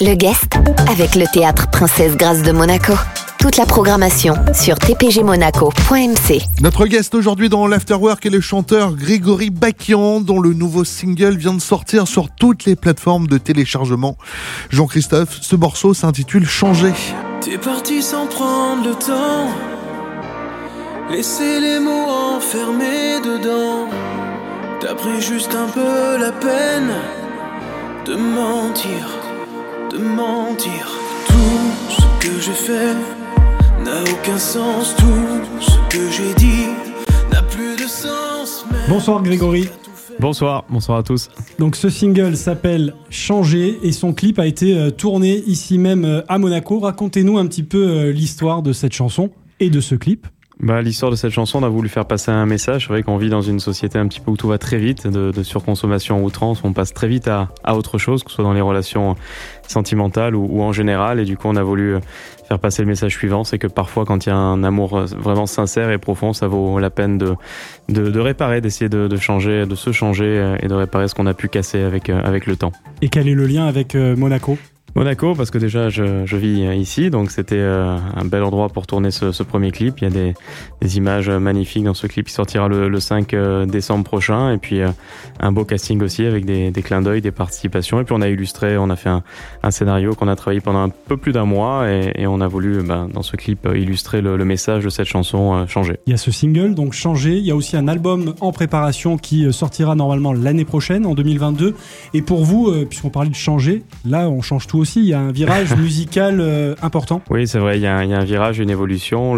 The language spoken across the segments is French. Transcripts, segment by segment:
Le guest avec le théâtre Princesse Grâce de Monaco. Toute la programmation sur tpgmonaco.mc. Notre guest aujourd'hui dans l'Afterwork est le chanteur Grégory Bakian, dont le nouveau single vient de sortir sur toutes les plateformes de téléchargement. Jean-Christophe, ce morceau s'intitule Changer. T'es parti sans prendre le temps, laisser les mots enfermés dedans. T'as pris juste un peu la peine de mentir, de mentir. Tout ce que j'ai fait n'a aucun sens, tout ce que j'ai dit n'a plus de sens. mais Bonsoir Grégory. Bonsoir, bonsoir à tous. Donc ce single s'appelle Changer et son clip a été euh, tourné ici même euh, à Monaco. Racontez-nous un petit peu euh, l'histoire de cette chanson et de ce clip. Bah, L'histoire de cette chanson, on a voulu faire passer un message. C'est vrai qu'on vit dans une société un petit peu où tout va très vite, de, de surconsommation outrance. On passe très vite à, à autre chose, que ce soit dans les relations sentimentales ou, en général. Et du coup, on a voulu faire passer le message suivant, c'est que parfois, quand il y a un amour vraiment sincère et profond, ça vaut la peine de, de, réparer, d'essayer de, de changer, de se changer euh, et de réparer ce qu'on a pu casser avec, euh, avec le temps. Et quel est le lien avec euh, Monaco? Monaco, parce que déjà je, je vis ici, donc c'était euh, un bel endroit pour tourner ce, premier clip. Il y a des, images magnifiques dans ce clip qui sortira le, le 5 euh, décembre prochain, et puis euh, un beau casting aussi avec des, des clins d'œil, des participations. Et puis on a illustré, on a fait un, scénario qu'on a travaillé pendant un peu plus d'un mois, et, on a voulu euh, ben, dans ce clip euh, illustrer le, message de cette chanson euh, Changer. Il y a ce single, donc Changer. Il y a aussi un album en préparation qui euh, sortira normalement l'année prochaine, en 2022. Et pour vous, euh, puisqu'on parlait de changer, là on change tout aussi. Il y a un virage musical euh, important. Oui, c'est vrai, il y, a un- virage, une évolution.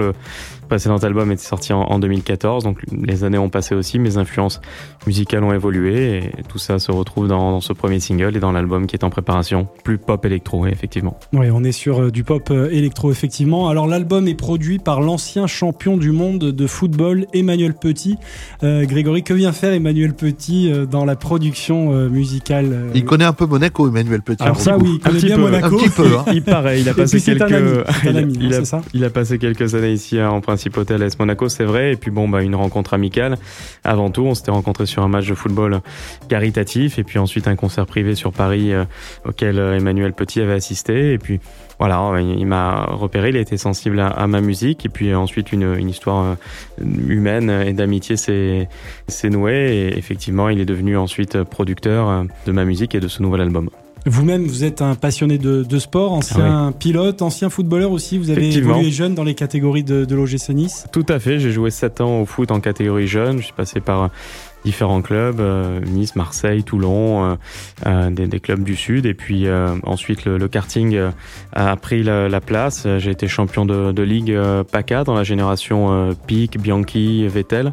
Précédent album était sorti en, en 2014, donc les années ont passé aussi, mes influences musicales ont évolué et tout ça se retrouve dans, dans ce premier single et dans l'album qui est en préparation, plus pop électro, effectivement. Oui, on est sur euh, du pop euh, électro, effectivement. Alors, l'album est produit par l'ancien champion du monde de football, Emmanuel Petit. Euh, Grégory, que vient faire Emmanuel Petit dans la production musicale Il connaît un peu Monaco, Emmanuel Petit. Alors, ça, oui, il Un connaît petit bien peu, Monaco. Un petit peu, hein. Il paraît, a passé quelques, a- il a passé quelques années ici hein, en principauté à Monaco, c'est vrai. Et puis bon, bah une rencontre amicale. Avant tout, on s'était rencontrés sur un match de football caritatif, et puis ensuite un concert privé sur Paris euh, auquel euh, Emmanuel Petit avait assisté. Et puis voilà, il m'a repéré, il a été sensible à, ma musique, et puis ensuite une, une histoire euh, humaine et d'amitié s'est nouée. Et effectivement, il est devenu ensuite producteur de ma musique et de ce nouvel album. Vous-même, vous êtes un passionné de, de sport, ancien pilote, ancien footballeur aussi. Vous avez évolué jeune dans les catégories de, de l'OGC Nice. Tout à fait, j'ai joué 7 ans au foot en catégorie jeune, je suis passé par euh, différents clubs, euh, Nice, Marseille, Toulon, euh, euh, des, des clubs du Sud, et puis ensuite le, le karting a pris la, la place, j'ai été champion de, de ligue PACA dans la génération Pic, Bianchi, Vettel,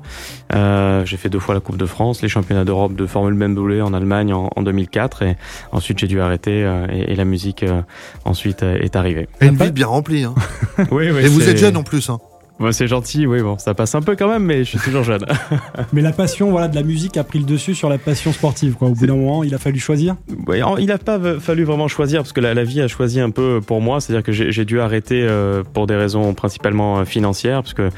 j'ai fait deux fois la Coupe de France, les championnats d'Europe de Formule BMW en Allemagne en, en 2004, et ensuite j'ai dû arrêter, euh, et, et la musique euh, ensuite euh, est arrivée. Et une vie bien remplie. Hein. Oui, oui, Et vous êtes jeune en plus. Hein. Ouais, c'est gentil, oui, bon, ça passe un peu quand même, mais je suis toujours jeune. Mais la passion voilà, de la musique a pris le dessus sur la passion sportive. Quoi. Au bout d'un moment, il a fallu choisir. Ouais, il n'a pas fallu vraiment choisir parce que la, la vie a choisi un peu pour moi. C'est-à-dire que j'ai dû arrêter euh, pour des raisons principalement financières parce que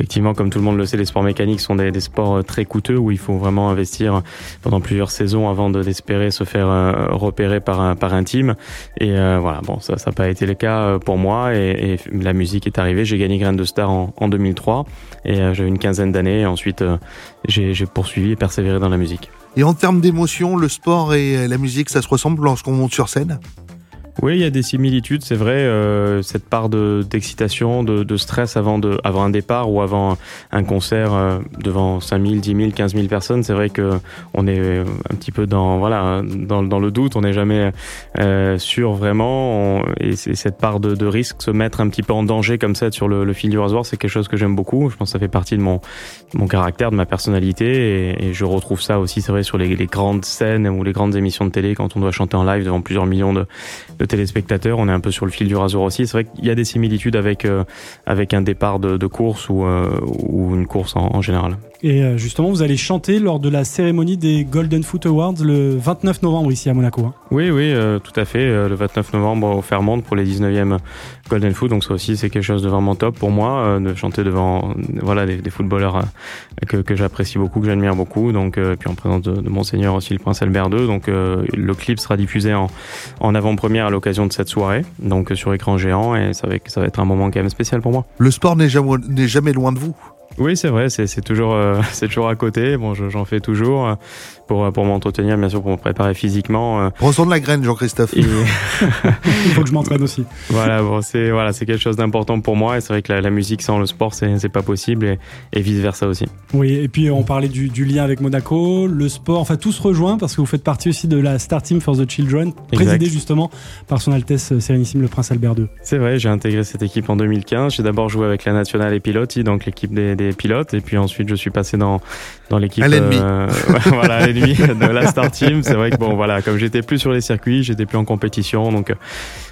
effectivement, comme tout le monde le sait, les sports mécaniques sont des, sports euh, très coûteux où il faut vraiment investir pendant plusieurs saisons avant de- d'espérer se faire euh, repérer par un, par un team. Et euh, voilà, bon, ça n'a pas été le cas pour moi et, la musique est arrivée. J'ai gagné Grain de Star en, en 2003 et j'avais une quinzaine d'années. Ensuite, j'ai poursuivi et persévéré dans la musique. Et en termes d'émotion, le sport et la musique, ça se ressemble lorsqu'on monte sur scène? Oui, il y a des similitudes, c'est vrai. euh, cette part de- d'excitation, de, de stress avant, de, avant un départ ou avant un concert euh, devant 5 000, 10 000, 15 000 personnes, c'est vrai que on est un petit peu dans, voilà, dans, dans le doute, on n'est jamais euh, sûr vraiment. On- et cette part de, de risque, se mettre un petit peu en danger comme ça sur le, le fil du rasoir, c'est quelque chose que j'aime beaucoup. Je pense que ça fait partie de mon, mon caractère, de ma personnalité. Et, et je retrouve ça aussi, c'est vrai, sur les, les grandes scènes ou les grandes émissions de télé quand on doit chanter en live devant plusieurs millions de, de téléspectateurs. On est un peu sur le fil du rasoir aussi. C'est vrai qu'il y a des similitudes avec, euh, avec un départ de, de course ou, euh, ou une course en, en général. Et euh, justement, vous allez chanter lors de la cérémonie des Golden Foot Awards le 29 novembre ici à Monaco. hein. Oui, oui, euh, tout à fait. Euh, le 29 novembre au Fairmont pour les 19e Golden Foot. Donc ça aussi, c'est quelque chose de vraiment top pour moi euh, de chanter devant voilà des, des footballeurs que, que j'apprécie beaucoup, que j'admire beaucoup. Donc euh, puis en présence de, de monseigneur aussi le prince Albert II. Donc le clip sera diffusé en, en avant-première à l'occasion de cette soirée, donc sur écran géant, et ça va, être un moment quand même spécial pour moi. Le sport n'est jamais loin de vous. Oui, c'est vrai, c'est toujours, euh, c'est toujours à côté. Bon, j'en fais toujours euh, pour, pour m'entretenir, bien sûr, pour me préparer physiquement. euh. De la graine, Jean-Christophe. Et Il faut que je m'entraîne aussi. voilà, bon, c'est voilà, c'est quelque chose d'important pour moi. Et c'est vrai que la, la musique sans le sport, c'est c'est pas possible, et, et vice versa aussi. Oui, et puis on parlait du, du lien avec Monaco, le sport, enfin tout se rejoint parce que vous faites partie aussi de la Star Team for the Children, présidée justement par son Altesse Sérénissime le Prince Albert II. C'est vrai, j'ai intégré cette équipe en 2015. J'ai d'abord joué avec la nationale et pilotes, donc l'équipe des, des pilotes, et puis ensuite je suis passé dans dans l'équipe À l'ennemi. euh, voilà, l'ennemi de la Star Team. C'est vrai que bon, voilà, comme j'étais plus sur les circuits, j'étais plus en compétition, donc euh,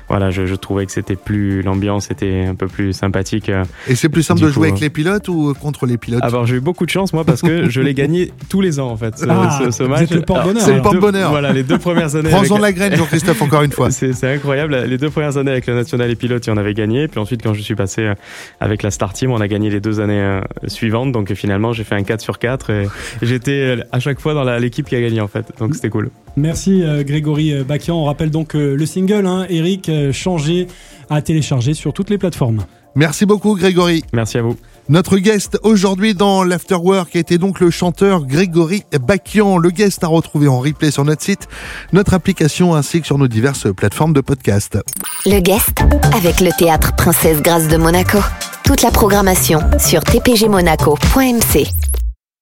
voilà, je, je trouvais que c'était plus l'ambiance était un peu plus sympathique. euh. Et c'est plus simple Du de jouer coup, avec les pilotes ou contre les pilotes? Alors j'ai eu beaucoup de chance moi parce que je l'ai gagné tous les ans en fait ce, Ah, ce- ce vous match. êtes le porte-bonheur, C'est le porte-bonheur. Voilà les deux premières années. Prends avec- la graine, Jean-Christophe, encore une fois. C'est c'est incroyable. Les deux premières années avec la nationale et pilote, il en avait gagné. Puis ensuite, quand je suis passé euh, avec la Star Team, on a gagné les deux années euh, suivantes. Donc euh, finalement, j'ai fait un 4 sur 4 et, j'étais euh, à chaque fois dans l'équipe qui a gagné en fait. Donc c'était cool. Merci euh, Grégory euh, Bakian. On rappelle donc euh, le single, hein, Eric, euh, changé à télécharger sur toutes les plateformes. Merci beaucoup, Grégory. Merci à vous. Notre guest aujourd'hui dans l'Afterwork a été donc le chanteur Grégory Bakian. Le guest à retrouver en replay sur notre site, notre application ainsi que sur nos diverses plateformes de podcast. Le guest avec le théâtre Princesse Grâce de Monaco. Toute la programmation sur tpgmonaco.mc.